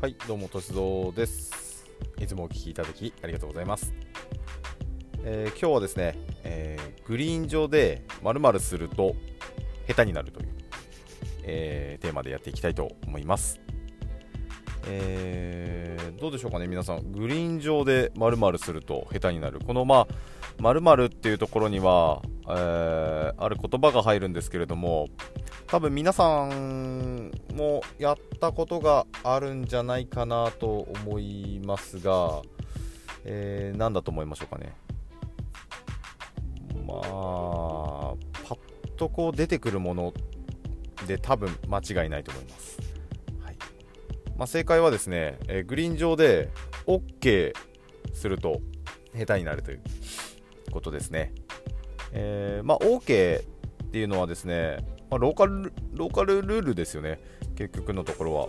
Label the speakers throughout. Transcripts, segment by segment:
Speaker 1: はい、どうも、としぞです。いつもお聞きいただきありがとうございます。えー今日はですね、えーグリーン上で〇〇すると下手になるという、えーテーマでやっていきたいと思います。えーどうでしょうかね、皆さん、グリーン上で〇〇すると下手になる。この、まあ、〇〇っていうところには、えーある言葉が入るんですけれども、多分皆さんもやったことがあるんじゃないかなと思いますが、えー何だと思いましょうかね。まあ、パッとこう出てくるもので多分間違いないと思います。はいまあ、正解はですね、えーグリーン上で OK すると下手になるということですね。えーまあ、OK っていうのはですね、まあ、ローカルローカルルールですよね、結局のところは。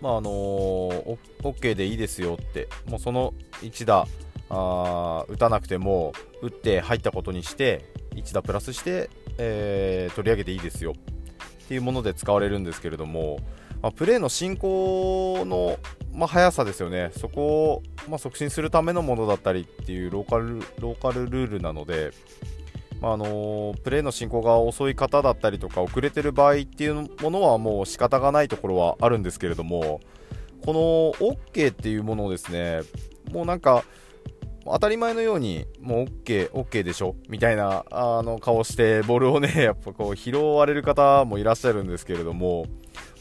Speaker 1: まああのー OK でいいですよって、もうその1打あ打たなくても、打って入ったことにして、1打プラスして、えー取り上げていいですよ。っていうもので使われるんですけれども、まあ、プレーの進行の、まあ、速さですよね、そこを、まあ、促進するためのものだったりっていうローカルローカルルールなので、まああのプレーの進行が遅い方だったりとか遅れてる場合っていうものはもう仕方がないところはあるんですけれどもこの OK っていうものをですねもうなんか当たり前のようにもう OK, OK でしょみたいなあの顔してボールをね やっぱこう拾われる方もいらっしゃるんですけれども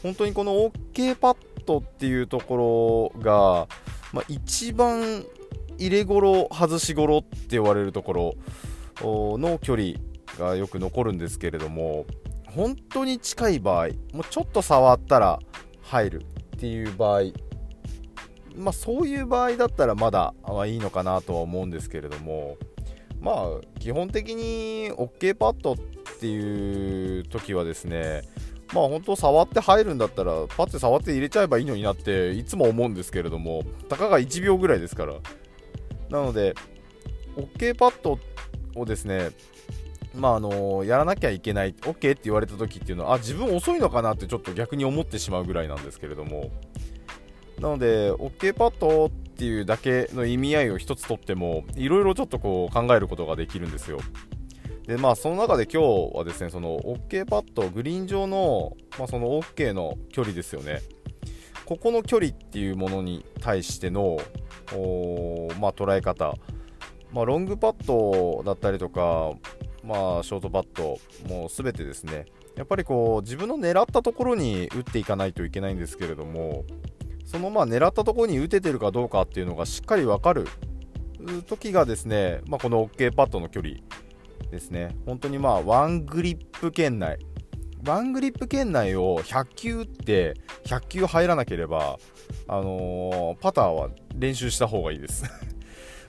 Speaker 1: 本当にこの OK パッドっていうところが、まあ、一番入れ頃外し頃って言われるところの距離がよく残るんですけれども本当に近い場合もうちょっと触ったら入るっていう場合まあそういう場合だったらまだあいいのかなとは思うんですけれどもまあ基本的に OK パッドっていう時はですねまあ本当触って入るんだったらパッて触って入れちゃえばいいのになっていつも思うんですけれどもたかが1秒ぐらいですから。なので OK パッドってをですねまああのやらなきゃいけない OK って言われた時っていうのはあ自分遅いのかなってちょっと逆に思ってしまうぐらいなんですけれども。なので OK パッドっていうだけの意味合いを一つとってもいろいろちょっとこう考えることができるんですよ。でまあその中で今日はですねその OK パッドグリーン上の、まあ、その OK の距離ですよね。ここの距離っていうものに対してのおまあ、捉え方。まあ、ロングパットだったりとか、まあ、ショートパットもう全てですね。やっぱりこう自分の狙ったところに打っていかないといけないんですけれどもそのまあ狙ったところに打ててるかどうかっていうのがしっかり分かる時がですね、まあ、この OK パットの距離ですね。本当にまあワングリップ圏内。ワングリップ圏内を100球打って100球入らなければ、あのーパターは練習した方がいいです。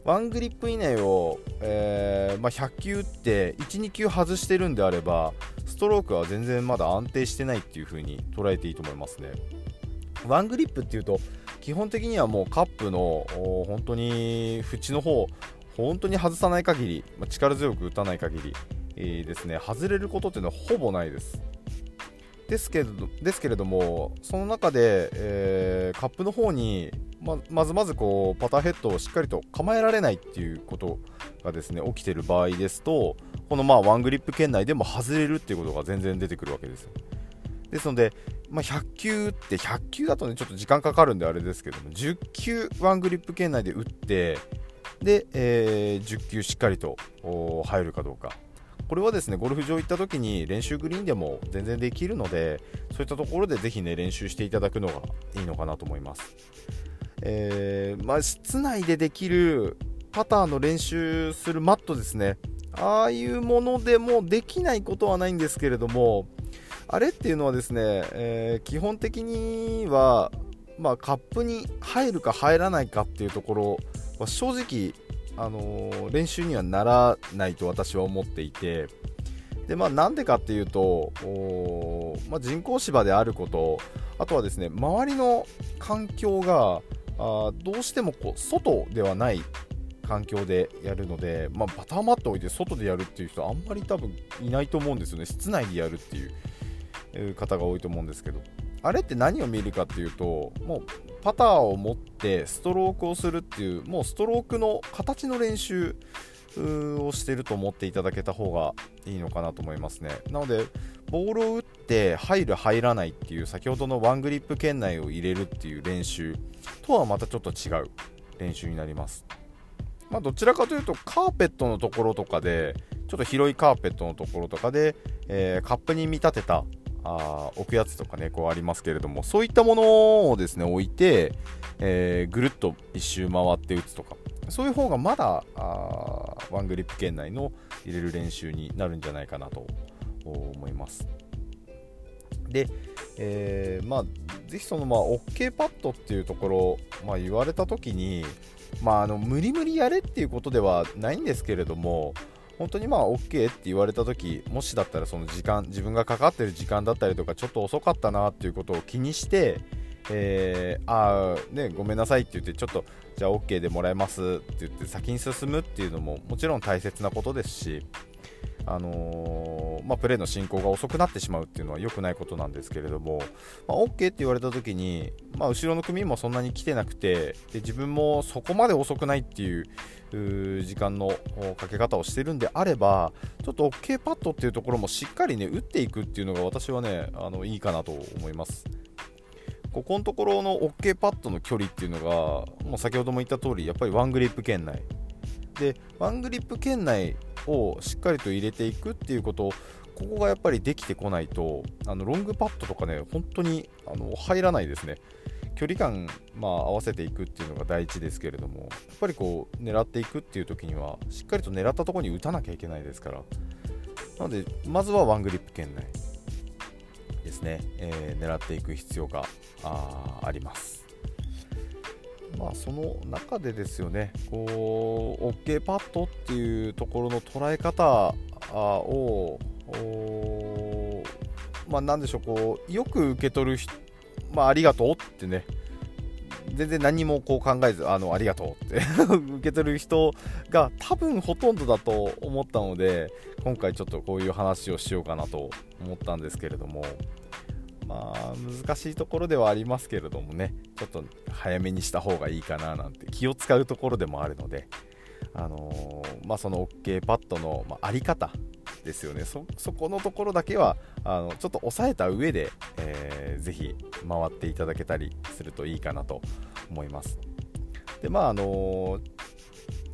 Speaker 1: ワングリップ以内を、えーまあ、100球打って1、2球外してるんであればストロークは全然まだ安定してないっていう風に捉えていいと思いますね。ワングリップっていうと基本的にはもうカップの本当に縁の方本当に外さない限り、まあ力強く打たない限り、えーですね外れることっていうのはほぼないです。ですけれどですけれどもその中で、えーカップの方にままずまずこうパターヘッドをしっかりと構えられないっていうことがですね起きている場合ですとこのまあワングリップ圏内でも外れるっていうことが全然出てくるわけですよ。ですので、まあ、100球打って100球だとねちょっと時間かかるんであれですけども10球ワングリップ圏内で打ってで、えー10球しっかりと入るかどうか。これはですねゴルフ場行った時に練習グリーンでも全然できるのでそういったところでぜひね練習していただくのがいいのかなと思います、えーまあ、室内でできるパターの練習するマットですね。ああいうものでもできないことはないんですけれどもあれっていうのはですね、えー基本的には、まあ、カップに入るか入らないかっていうところは正直あのー練習にはならないと私は思っていてで、まあ、なんでかっていうと、まあ、人工芝であることあとはですね周りの環境があどうしてもこう外ではない環境でやるので、まあ、バターマット置いて外でやるっていう人あんまり多分いないと思うんですよね。室内でやるっていう方が多いと思うんですけど。あれって何を見るかっていうともうパターを持ってストロークをするっていうもうストロークの形の練習をしてると思っていただけた方がいいのかなと思いますね。なのでボールを打って入る入らないっていう先ほどのワングリップ圏内を入れるっていう練習とはまたちょっと違う練習になります。まあ、どちらかというとカーペットのところとかでちょっと広いカーペットのところとかで、えー、カップに見立てたあ置くやつとかねこうありますけれどもそういったものをですね置いて、えー、ぐるっと一周回って打つとかそういう方がまだあワングリップ圏内の入れる練習になるんじゃないかなと思います。で、えー、まあぜひそのまあ OK パッドっていうところ、まあ、言われた時にまあ、あの無理無理やれっていうことではないんですけれども本当にまあ OK って言われた時もしだったらその時間自分がかかってる時間だったりとかちょっと遅かったなっていうことを気にして、えー、あねごめんなさいって言ってちょっとじゃあ OK でもらえますって言って先に進むっていうのももちろん大切なことですしあのー、まあ、プレーの進行が遅くなってしまうっていうのは良くないことなんですけれども、まあ、OK って言われた時に、まあ、後ろの組もそんなに来てなくてで自分もそこまで遅くないっていう時間のかけ方をしてるんであればちょっと OK パッドっていうところもしっかりね打っていくっていうのが私はねあのいいかなと思います。ここのところの OK パッドの距離っていうのがもう先ほども言った通りやっぱりワングリップ圏内でワングリップ圏内をしっかりと入れていくっていうことここがやっぱりできてこないとあのロングパットとかね本当にあの入らないですね。距離感、まあ、合わせていくっていうのが第一ですけれどもやっぱりこう狙っていくっていう時にはしっかりと狙ったところに打たなきゃいけないですから。なのでまずはワングリップ圏内ですね、えー、狙っていく必要があります。まあ、その中でですよね、こう、OK パッドっていうところの捉え方を、まあ、なんでしょう、こう、よく受け取る人、まあ、ありがとうってね、全然何もこう考えず、あの、ありがとうって 受け取る人が多分ほとんどだと思ったので、今回ちょっとこういう話をしようかなと思ったんですけれども、まあ、難しいところではありますけれどもね、ちょっと早めにした方がいいかななんて気を使うところでもあるので、あのー、まあ、その OK パッドの、まあ、り方ですよねそ、そこのところだけはあのちょっと抑えた上で、えー、ぜひ回っていただけたりするといいかなと思います。でまああのー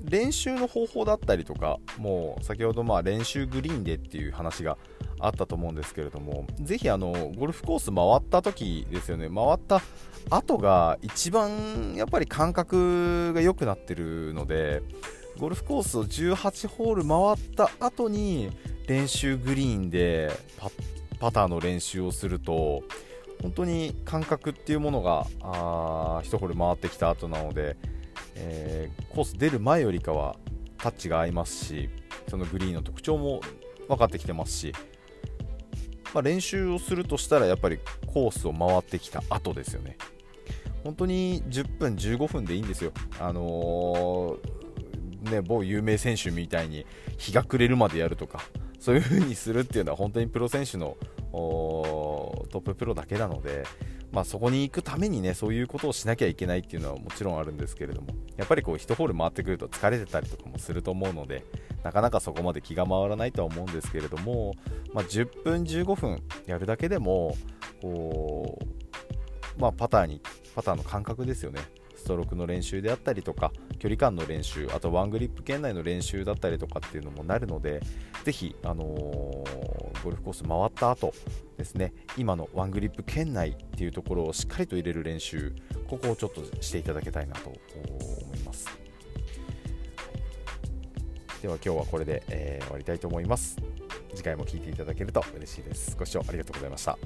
Speaker 1: 練習の方法だったりとかもう先ほどまあ練習グリーンでっていう話があったと思うんですけれども、ぜひあのゴルフコース回った時ですよね、回った後が一番やっぱり感覚が良くなってるので、ゴルフコースを18ホール回った後に練習グリーンでパパターの練習をすると、本当に感覚っていうものがあ1ホール回ってきた後なので、えー、コース出る前よりかはタッチが合いますしそのグリーンの特徴も分かってきてますしまあ、練習をするとしたらやっぱりコースを回ってきた後ですよね。本当に10分15分でいいんですよ。あのー、ね某有名選手みたいに日が暮れるまでやるとかそういう風にするっていうのは本当にプロ選手のトッププロだけなのでまあ、そこに行くためにねそういうことをしなきゃいけないっていうのはもちろんあるんですけれどもやっぱりこう1ホール回ってくると疲れてたりとかもすると思うのでなかなかそこまで気が回らないとは思うんですけれども、まあ、10分15分やるだけでもこう、まあ、パターにパターの感覚ですよね。ストロークの練習であったりとか距離感の練習あとワングリップ圏内の練習だったりとかっていうのもなるのでぜひ、あのー、ゴルフコース回った後ですね今のワングリップ圏内っていうところをしっかりと入れる練習ここをちょっとしていただきたいなと思います。では今日はこれで、えー、終わりたいと思います。次回も聴いていただけると嬉しいです。ご視聴ありがとうございました。